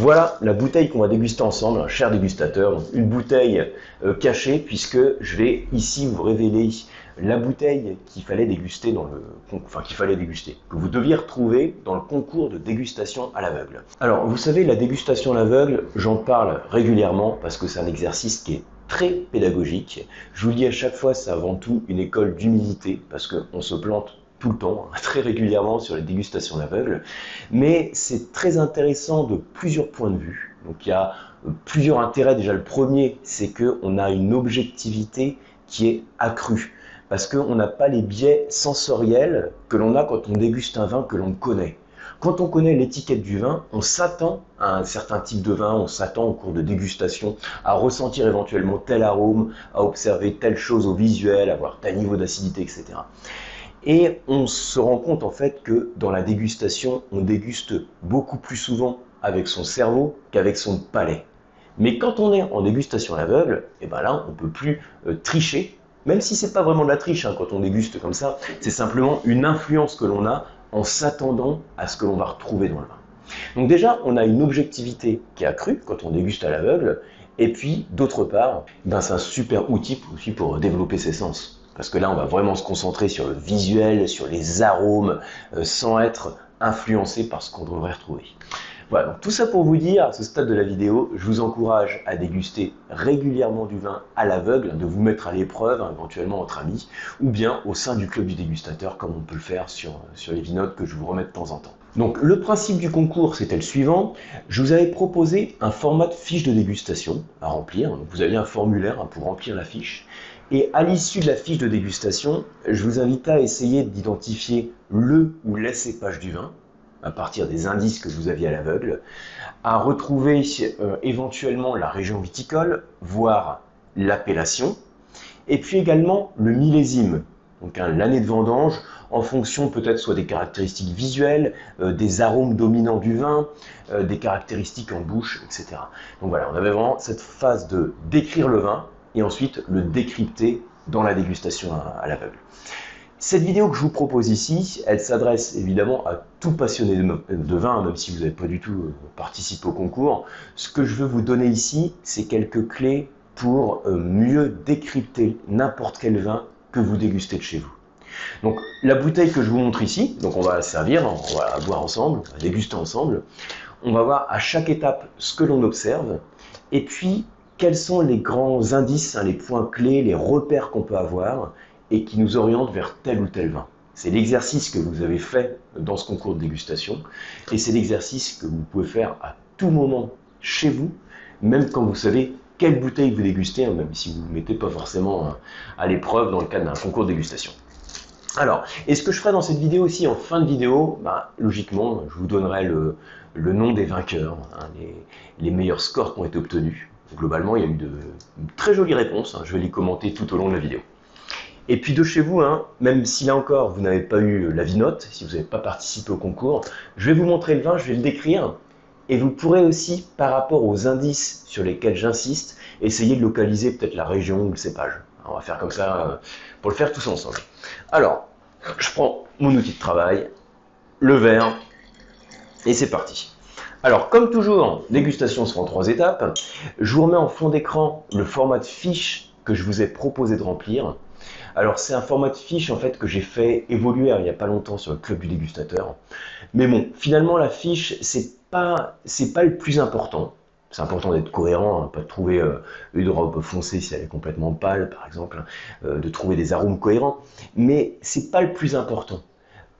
Voilà la bouteille qu'on va déguster ensemble, cher dégustateur. une bouteille euh, cachée puisque je vais ici vous révéler la bouteille qu'il fallait déguster dans le, que vous deviez retrouver dans le concours de dégustation à l'aveugle. Alors vous savez, la dégustation à l'aveugle, j'en parle régulièrement parce que c'est un exercice qui est très pédagogique. Je vous dis à chaque fois, c'est avant tout une école d'humilité parce qu'on se plante tout le temps, très régulièrement sur les dégustations d'aveugle. Mais c'est très intéressant de plusieurs points de vue. Donc il y a euh, plusieurs intérêts. Déjà le premier, c'est qu'on a une objectivité qui est accrue. Parce qu'on n'a pas les biais sensoriels que l'on a quand on déguste un vin que l'on connaît. Quand on connaît l'étiquette du vin, on s'attend à un certain type de vin, on s'attend au cours de dégustation à ressentir éventuellement tel arôme, à observer telle chose au visuel, à voir tel niveau d'acidité, etc. Et on se rend compte en fait que dans la dégustation, on déguste beaucoup plus souvent avec son cerveau qu'avec son palais. Mais quand on est en dégustation à l'aveugle, et eh ben là, on peut plus euh, tricher, même si c'est pas vraiment de la triche hein, quand on déguste comme ça, c'est simplement une influence que l'on a en s'attendant à ce que l'on va retrouver dans le vin. Donc déjà, on a une objectivité qui est accrue quand on déguste à l'aveugle, et puis d'autre part, ben, c'est un super outil aussi pour développer ses sens. Parce que là, on va vraiment se concentrer sur le visuel, sur les arômes, euh, sans être influencé par ce qu'on devrait retrouver. Voilà, donc tout ça pour vous dire, à ce stade de la vidéo, je vous encourage à déguster régulièrement du vin à l'aveugle, de vous mettre à l'épreuve, éventuellement entre amis, ou bien au sein du club du dégustateur, comme on peut le faire sur, les vinotes que je vous remets de temps en temps. Donc le principe du concours, c'était le suivant. Je vous avais proposé un format de fiche de dégustation à remplir. Vous aviez un formulaire hein, pour remplir la fiche. Et à l'issue de la fiche de dégustation, je vous invite à essayer d'identifier le ou les cépages du vin, à partir des indices que vous aviez à l'aveugle, à retrouver euh, éventuellement la région viticole, voire l'appellation, et puis également le millésime, donc l'année de vendange, en fonction peut-être soit des caractéristiques visuelles, euh, des arômes dominants du vin, euh, des caractéristiques en bouche, etc. Donc voilà, on avait vraiment cette phase de décrire le vin, et ensuite le décrypter dans la dégustation à, l'aveugle. Cette vidéo que je vous propose ici, elle s'adresse évidemment à tout passionné de, vin, même si vous n'avez pas du tout euh, participé au concours. Ce que je veux vous donner ici, c'est quelques clés pour euh, mieux décrypter n'importe quel vin que vous dégustez de chez vous. Donc la bouteille que je vous montre ici, donc on va la servir, on va la boire ensemble, on déguster ensemble. On va voir à chaque étape ce que l'on observe, et puis quels sont les grands indices, hein, les points clés, les repères qu'on peut avoir et qui nous orientent vers tel ou tel vin. C'est l'exercice que vous avez fait dans ce concours de dégustation et c'est l'exercice que vous pouvez faire à tout moment chez vous, même quand vous savez quelle bouteille vous dégustez, hein, même si vous ne vous mettez pas forcément hein, à l'épreuve dans le cadre d'un concours de dégustation. Alors, et ce que je ferai dans cette vidéo aussi, en fin de vidéo, bah, logiquement, je vous donnerai le, nom des vainqueurs, les meilleurs scores qui ont été obtenus globalement, il y a eu de, très jolies réponses. Hein. je vais les commenter tout au long de la vidéo. Et puis de chez vous, hein, même si là encore vous n'avez pas eu la note, si vous n'avez pas participé au concours, je vais vous montrer le vin, je vais le décrire. Et vous pourrez aussi, par rapport aux indices sur lesquels j'insiste, essayer de localiser peut-être la région ou le cépage. On va faire comme ça euh, pour le faire tous ensemble. Alors, je prends mon outil de travail, le verre, et c'est parti. Alors, comme toujours, dégustation sera en trois étapes. Je vous remets en fond d'écran le format de fiche que je vous ai proposé de remplir. Alors, c'est un format de fiche en fait que j'ai fait évoluer hein, il n'y a pas longtemps sur le club du dégustateur. Mais bon, finalement, la fiche, c'est pas, pas le plus important. C'est important d'être cohérent, hein, pas de trouver euh, une robe foncée si elle est complètement pâle, par exemple, hein, euh, de trouver des arômes cohérents. Mais c'est pas le plus important.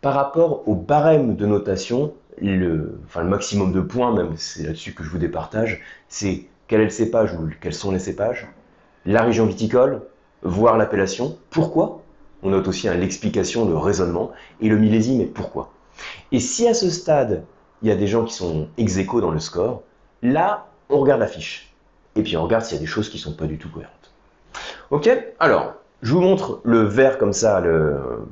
Par rapport au barème de notation, le, enfin, le maximum de points, même c'est là-dessus que je vous départage, c'est quel est le cépage ou quels sont les cépages, la région viticole, voir l'appellation, pourquoi, on note aussi hein, l'explication, le raisonnement, et le millésime et pourquoi? Et si à ce stade, il y a des gens qui sont ex aequo dans le score, là, on regarde la fiche. Et puis on regarde s'il y a des choses qui ne sont pas du tout cohérentes. Ok? Alors, je vous montre le vert comme ça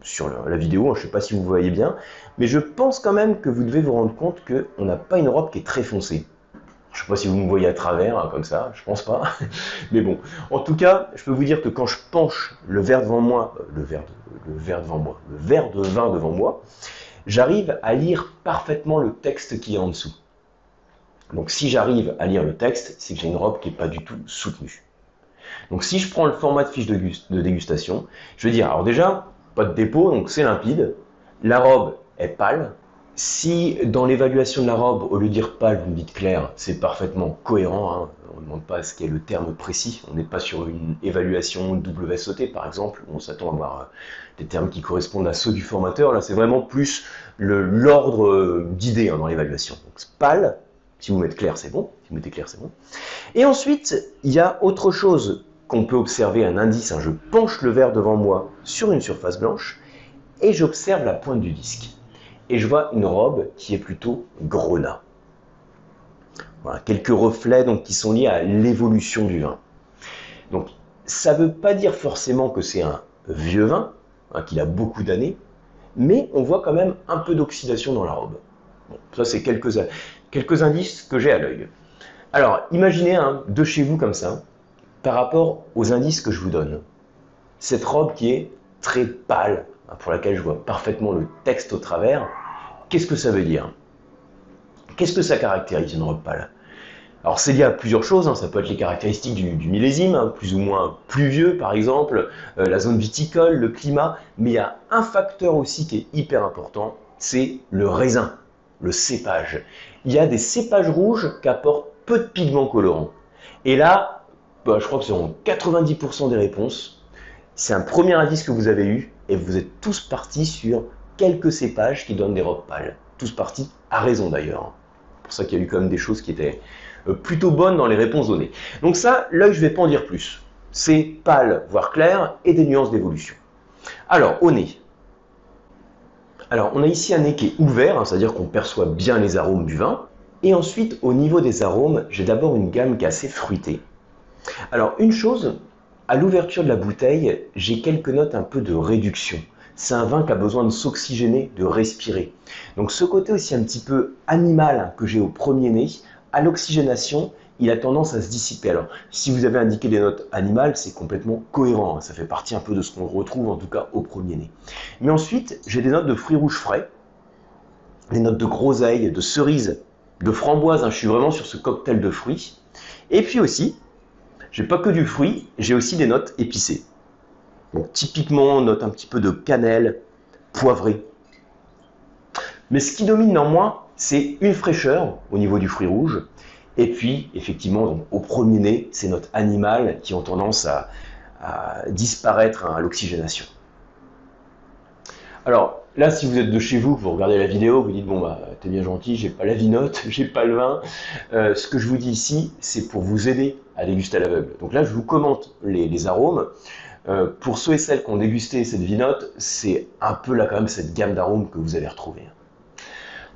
sur la vidéo, je ne sais pas si vous voyez bien, mais je pense quand même que vous devez vous rendre compte qu'on n'a pas une robe qui est très foncée. Je ne sais pas si vous me voyez à travers, hein, comme ça, je pense pas. Mais bon, en tout cas, je peux vous dire que quand je penche le verre devant moi, euh, le verre, le verre devant moi, le verre de vin devant moi, j'arrive à lire parfaitement le texte qui est en dessous. Donc si j'arrive à lire le texte, c'est que j'ai une robe qui n'est pas du tout soutenue. Donc si je prends le format de fiche de, dégustation, je vais dire, alors déjà, pas de dépôt, donc c'est limpide. La robe est pâle. Si dans l'évaluation de la robe, au lieu de dire pâle, vous me dites clair, c'est parfaitement cohérent. Hein. On ne demande pas ce qu'est le terme précis. On n'est pas sur une évaluation WSOT, par exemple, on s'attend à avoir euh, des termes qui correspondent à ceux du formateur. Là, c'est vraiment plus l'ordre euh, d'idées hein, dans l'évaluation. Donc pâle, si vous mettez clair, c'est bon. Si vous mettez clair, c'est bon. Et ensuite, il y a autre chose qu'on peut observer, un indice. Hein. Je penche le verre devant moi sur une surface blanche et j'observe la pointe du disque. Et je vois une robe qui est plutôt grenat. Voilà, quelques reflets donc, qui sont liés à l'évolution du vin. Donc, ça ne veut pas dire forcément que c'est un vieux vin, hein, qu'il a beaucoup d'années, mais on voit quand même un peu d'oxydation dans la robe. ça, c'est quelques, quelques indices que j'ai à l'œil. Alors, imaginez de chez vous comme ça, par rapport aux indices que je vous donne. Cette robe qui est très pâle, hein, pour laquelle je vois parfaitement le texte au travers, qu'est-ce que ça veut dire? Qu'est-ce que ça caractérise une robe pâle? Alors c'est lié à plusieurs choses, hein. ça peut être les caractéristiques du, millésime, hein, plus ou moins pluvieux par exemple, euh, la zone viticole, le climat, mais il y a un facteur aussi qui est hyper important, c'est le raisin, le cépage. Il y a des cépages rouges qui apportent peu de pigments colorants. Et là, bah, je crois que c'est 90% des réponses. C'est un premier indice que vous avez eu et vous êtes tous partis sur quelques cépages qui donnent des robes pâles. Tous partis, à raison d'ailleurs. C'est pour ça qu'il y a eu quand même des choses qui étaient euh, plutôt bonnes dans les réponses données. Donc ça, l'œil, je ne vais pas en dire plus. C'est pâle, voire clair, et des nuances d'évolution. Alors, au nez. Alors, on a ici un nez qui est ouvert, hein, c'est-à-dire qu'on perçoit bien les arômes du vin. Et ensuite, au niveau des arômes, j'ai d'abord une gamme qui est assez fruitée. Alors, une chose, à l'ouverture de la bouteille, j'ai quelques notes un peu de réduction. C'est un vin qui a besoin de s'oxygéner, de respirer. Donc ce côté aussi un petit peu animal que j'ai au premier nez, à l'oxygénation, il a tendance à se dissiper. Alors, si vous avez indiqué des notes animales, c'est complètement cohérent. Hein. Ça fait partie un peu de ce qu'on retrouve, en tout cas, au premier nez. Mais ensuite, j'ai des notes de fruits rouges frais, des notes de groseille, de cerises, de framboise. Hein. Je suis vraiment sur ce cocktail de fruits. Et puis aussi, j'ai pas que du fruit, j'ai aussi des notes épicées. Typiquement, note un petit peu de cannelle, poivrée. Mais ce qui domine néanmoins, c'est une fraîcheur au niveau du fruit rouge. Et puis, effectivement, au premier nez, ces notes animales qui ont tendance à, disparaître à l'oxygénation. Alors, là, si vous êtes de chez vous, vous regardez la vidéo, vous dites, bon, bah, t'es bien gentil, j'ai pas la vinote, j'ai pas le vin. Euh, ce que je vous dis ici, c'est pour vous aider à déguster à l'aveugle. Donc là, je vous commente les, arômes. Euh, pour ceux et celles qui ont dégusté cette vinote, c'est un peu là quand même cette gamme d'arômes que vous allez retrouver.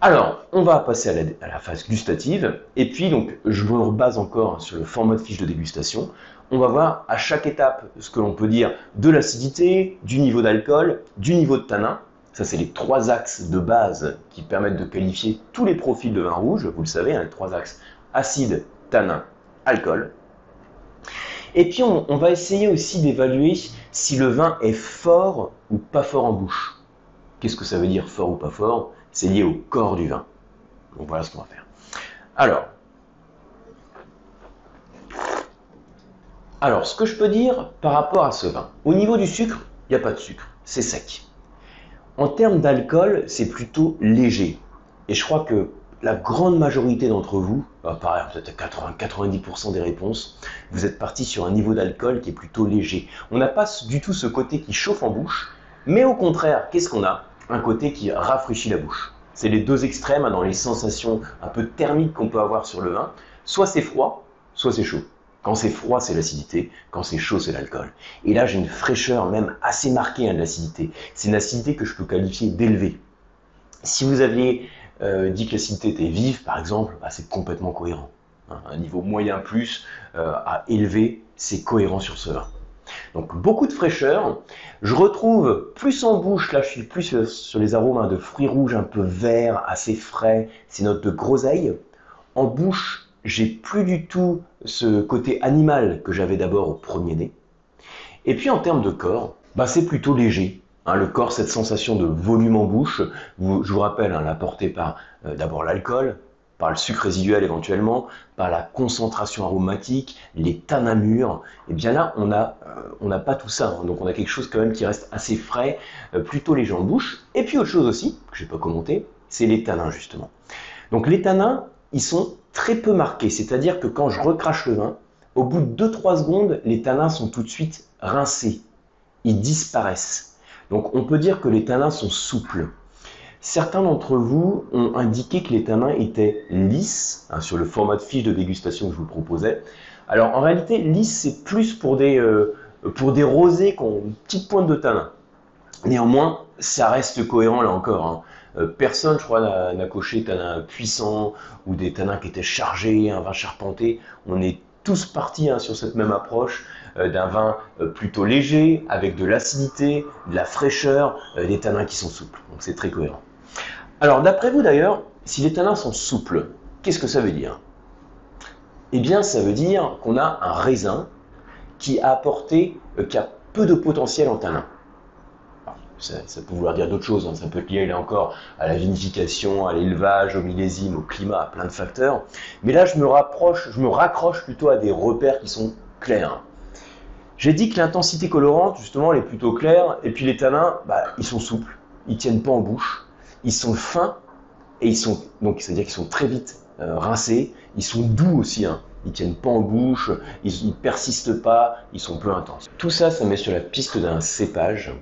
Alors, on va passer à la, phase gustative, et puis donc je me rebase encore sur le format de fiche de dégustation. On va voir à chaque étape ce que l'on peut dire de l'acidité, du niveau d'alcool, du niveau de tanin. Ça, c'est les trois axes de base qui permettent de qualifier tous les profils de vin rouge. Vous le savez, hein, les trois axes acide, tanin, alcool. Et puis, on, on va essayer aussi d'évaluer si le vin est fort ou pas fort en bouche. Qu'est-ce que ça veut dire fort ou pas fort? C'est lié au corps du vin. Donc voilà ce qu'on va faire. Alors, alors, ce que je peux dire par rapport à ce vin, au niveau du sucre, il n'y a pas de sucre, c'est sec. En termes d'alcool, c'est plutôt léger. Et je crois que la grande majorité d'entre vous, bah, pareil, peut-être 80-90% des réponses, vous êtes partis sur un niveau d'alcool qui est plutôt léger. On n'a pas du tout ce côté qui chauffe en bouche, mais au contraire, qu'est-ce qu'on a? Un côté qui rafraîchit la bouche. C'est les deux extrêmes hein, dans les sensations un peu thermiques qu'on peut avoir sur le vin. Soit c'est froid, soit c'est chaud. Quand c'est froid, c'est l'acidité. Quand c'est chaud, c'est l'alcool. Et là, j'ai une fraîcheur même assez marquée hein, de l'acidité. C'est une acidité que je peux qualifier d'élevée. Si vous aviez euh, dit que l'acidité était vive, par exemple, bah, c'est complètement cohérent. Hein. un niveau moyen plus euh, à élevé, c'est cohérent sur ce vin. Donc beaucoup de fraîcheur. Je retrouve plus en bouche, là je suis plus sur les arômes hein, de fruits rouges un peu verts, assez frais, ces notes de groseille. En bouche, j'ai plus du tout ce côté animal que j'avais d'abord au premier nez. Et puis en termes de corps, bah, c'est plutôt léger. Hein, le corps, cette sensation de volume en bouche, je vous rappelle, hein, la portée par euh, d'abord l'alcool, par le sucre résiduel éventuellement, par la concentration aromatique, les tanins mûrs, et eh bien là, on n'a pas tout ça. Donc on a quelque chose quand même qui reste assez frais, plutôt léger en bouche. Et puis autre chose aussi, que je n'ai pas commenté, c'est les tanins justement. Donc les tanins, ils sont très peu marqués, c'est-à-dire que quand je recrache le vin, au bout de 2-3 secondes, les tanins sont tout de suite rincés, ils disparaissent. Donc on peut dire que les tanins sont souples. Certains d'entre vous ont indiqué que les tanins étaient lisses, hein, sur le format de fiche de dégustation que je vous proposais. Alors en réalité, lisse, c'est plus pour des, euh, pour des rosés qui ont une petite pointe de tanin. Néanmoins, ça reste cohérent là encore. Hein. Euh, personne, je crois, n'a coché tanin puissant ou des tanins qui étaient chargés, un vin charpenté. On est tous partis hein, sur cette même approche euh, d'un vin plutôt léger, avec de l'acidité, de la fraîcheur, des tanins qui sont souples. Donc c'est très cohérent. Alors d'après vous d'ailleurs, si les tanins sont souples, qu'est-ce que ça veut dire? Eh bien ça veut dire qu'on a un raisin qui a apporté, qui a peu de potentiel en tanin ça, peut vouloir dire d'autres choses. Hein. Ça peut être lié là encore à la vinification, à l'élevage, au millésime, au climat, à plein de facteurs. Mais là, je me rapproche, je me raccroche plutôt à des repères qui sont clairs. J'ai dit que l'intensité colorante, justement, elle est plutôt claire. Et puis les tanins, bah, ils sont souples, ils tiennent pas en bouche, ils sont fins et ils sont donc c'est-à-dire qu'ils sont très vite euh, rincés. Ils sont doux aussi. Hein. Ils tiennent pas en bouche, ils, ils persistent pas, ils sont peu intenses. Tout ça, ça met sur la piste d'un cépage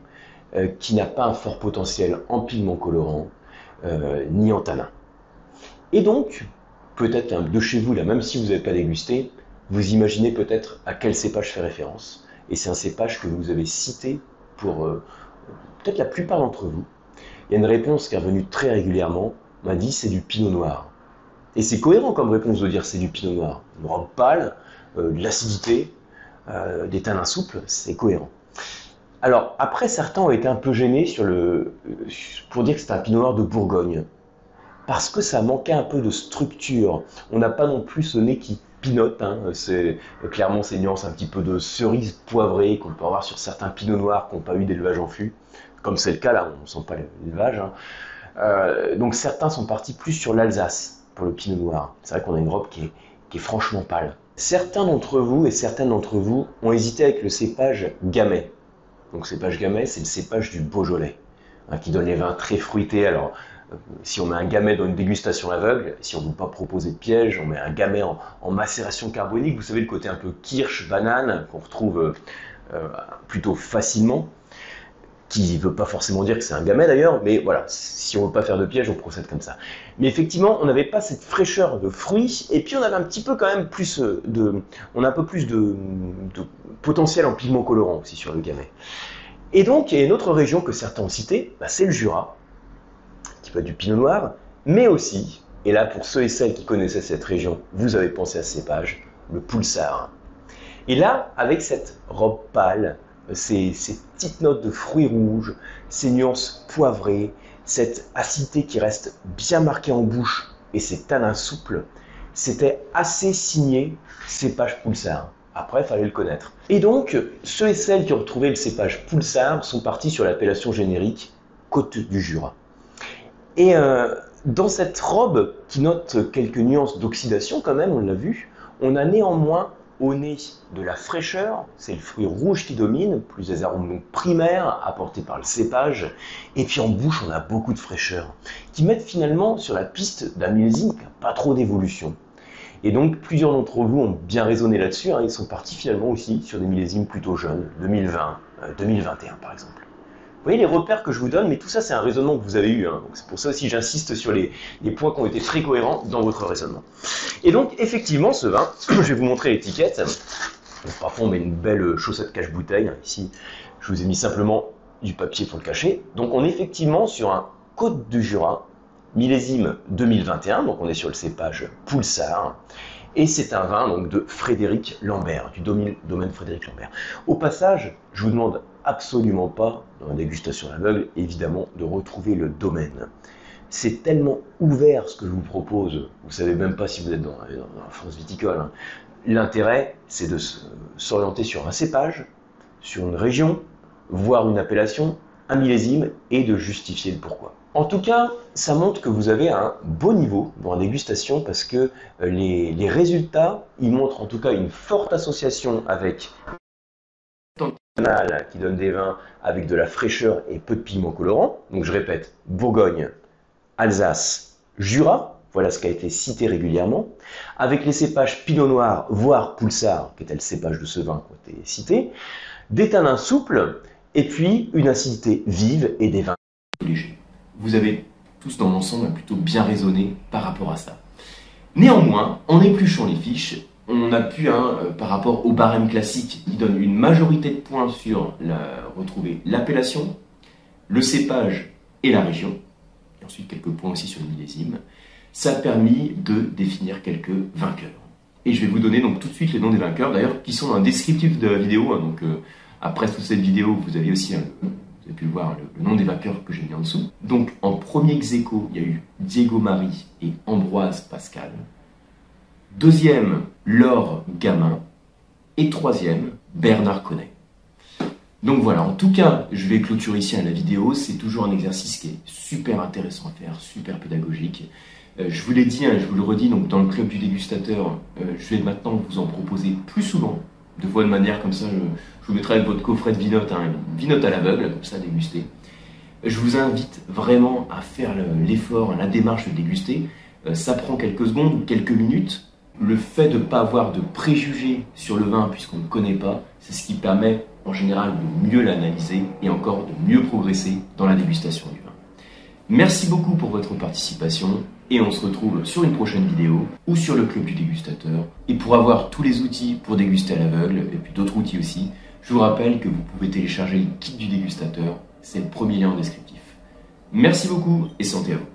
euh, qui n'a pas un fort potentiel en pigment colorant euh, ni en tanin. Et donc, peut-être de chez vous, là, même si vous n'avez pas dégusté, vous imaginez peut-être à quel cépage je fais référence. Et c'est un cépage que vous avez cité pour peut-être la plupart d'entre vous. Il y a une réponse qui est revenue très régulièrement, m'a dit c'est du pinot noir. Et c'est cohérent comme réponse de dire c'est du pinot noir. Une robe pâle, de l'acidité, des tanins souples, c'est cohérent. Alors, après, certains ont été un peu gênés sur le, pour dire que c'était un pinot noir de Bourgogne. Parce que ça manquait un peu de structure. On n'a pas non plus ce nez qui pinote. Hein. C'est clairement ces nuances un petit peu de cerise poivrée qu'on peut avoir sur certains pinots noirs qui n'ont pas eu d'élevage en fût. Comme c'est le cas là, on ne sent pas l'élevage. Hein. Euh, donc certains sont partis plus sur l'Alsace pour le pinot noir. C'est vrai qu'on a une robe qui est, franchement pâle. Certains d'entre vous et certaines d'entre vous ont hésité avec le cépage Gamay. Donc cépage Gamay, c'est le cépage du Beaujolais, hein, qui donne les vins très fruités. Alors, si on met un Gamay dans une dégustation aveugle, si on ne veut pas proposer de piège, on met un Gamay en, macération carbonique, vous savez, le côté un peu kirsch, banane, qu'on retrouve euh, euh, plutôt facilement, qui ne veut pas forcément dire que c'est un Gamay d'ailleurs, mais voilà, si on ne veut pas faire de piège, on procède comme ça. Mais effectivement, on n'avait pas cette fraîcheur de fruits, et puis on avait un petit peu quand même plus de... On a un peu plus de, potentiel en pigment colorant aussi sur le Gamay. Et donc, il y a une autre région que certains ont citée, bah, c'est le Jura, du pinot noir, mais aussi, et là pour ceux et celles qui connaissaient cette région, vous avez pensé à ce cépage, le Poulsard. Et là, avec cette robe pâle, ces, petites notes de fruits rouges, ces nuances poivrées, cette acidité qui reste bien marquée en bouche et ces tanins souples, c'était assez signé cépage Poulsard. Après, il fallait le connaître. Et donc, ceux et celles qui ont retrouvé le cépage Poulsard sont partis sur l'appellation générique Côte du Jura. Et euh, dans cette robe qui note quelques nuances d'oxydation quand même, on l'a vu, on a néanmoins au nez de la fraîcheur, c'est le fruit rouge qui domine, plus des arômes primaires apportés par le cépage, et puis en bouche on a beaucoup de fraîcheur, qui mettent finalement sur la piste d'un millésime qui n'a pas trop d'évolution. Et donc, plusieurs d'entre vous ont bien raisonné là-dessus. Hein. ils sont partis finalement aussi sur des millésimes plutôt jeunes, 2020, 2021 euh, par exemple. Vous voyez les repères que je vous donne, mais tout ça c'est un raisonnement que vous avez eu. Hein. c'est pour ça aussi j'insiste sur les, points qui ont été très cohérents dans votre raisonnement. Et donc effectivement ce vin, je vais vous montrer l'étiquette. parfois on met une belle chaussette cache-bouteille. Ici je vous ai mis simplement du papier pour le cacher. Donc on est effectivement sur un Côte du Jura millésime 2021, donc on est sur le cépage Poulsard, et c'est un vin donc de Frédéric Lambert, du domaine Frédéric Lambert. Au passage, je vous demande absolument pas, dans la dégustation à l'aveugle, évidemment, de retrouver le domaine. C'est tellement ouvert ce que je vous propose, vous savez même pas si vous êtes dans, la France viticole. Hein. L'intérêt, c'est de s'orienter sur un cépage, sur une région, voire une appellation, un millésime, et de justifier le pourquoi. En tout cas, ça montre que vous avez un beau niveau dans la dégustation parce que euh, les, les résultats, ils montrent en tout cas une forte association avec qui donne des vins avec de la fraîcheur et peu de pigments colorants. Donc je répète, Bourgogne, Alsace, Jura, voilà ce qui a été cité régulièrement, avec les cépages Pinot Noir, voire Poulsard, qui était le cépage de ce vin qui a été cité, des tanins souples, et puis une acidité vive et des vins légers. Vous avez tous dans l'ensemble plutôt bien raisonné par rapport à ça. Néanmoins, en épluchant les fiches, on a pu, hein, euh, par rapport au barème classique, qui donne une majorité de points sur la, retrouver l'appellation, le cépage et la région, et ensuite quelques points aussi sur le millésime, ça a permis de définir quelques vainqueurs. Et je vais vous donner donc tout de suite les noms des vainqueurs, d'ailleurs, qui sont dans un descriptif de la vidéo. Hein, donc euh, après toute cette vidéo, vous avez aussi, vous avez pu voir, le, nom des vainqueurs que j'ai mis en dessous. Donc en premier ex il y a eu Diego Marie et Ambroise Pascal. Deuxième, Laure Gamin. Et troisième, Bernard Connet. Donc voilà, en tout cas, je vais clôturer ici la vidéo. C'est toujours un exercice qui est super intéressant à faire, super pédagogique. Euh, je vous l'ai dit, hein, je vous le redis, donc dans le club du dégustateur, euh, je vais maintenant vous en proposer plus souvent, de fois de manière comme ça, je, vous mettrai avec votre coffret de vinote, hein, vinote à l'aveugle, comme ça, déguster. Je vous invite vraiment à faire l'effort, la démarche de déguster. Euh, ça prend quelques secondes, quelques minutes, le fait de ne pas avoir de préjugés sur le vin puisqu'on ne connaît pas, c'est ce qui permet en général de mieux l'analyser et encore de mieux progresser dans la dégustation du vin. Merci beaucoup pour votre participation et on se retrouve sur une prochaine vidéo ou sur le club du dégustateur. Et pour avoir tous les outils pour déguster à l'aveugle et puis d'autres outils aussi, je vous rappelle que vous pouvez télécharger le kit du dégustateur, c'est le premier lien en descriptif. Merci beaucoup et santé à vous.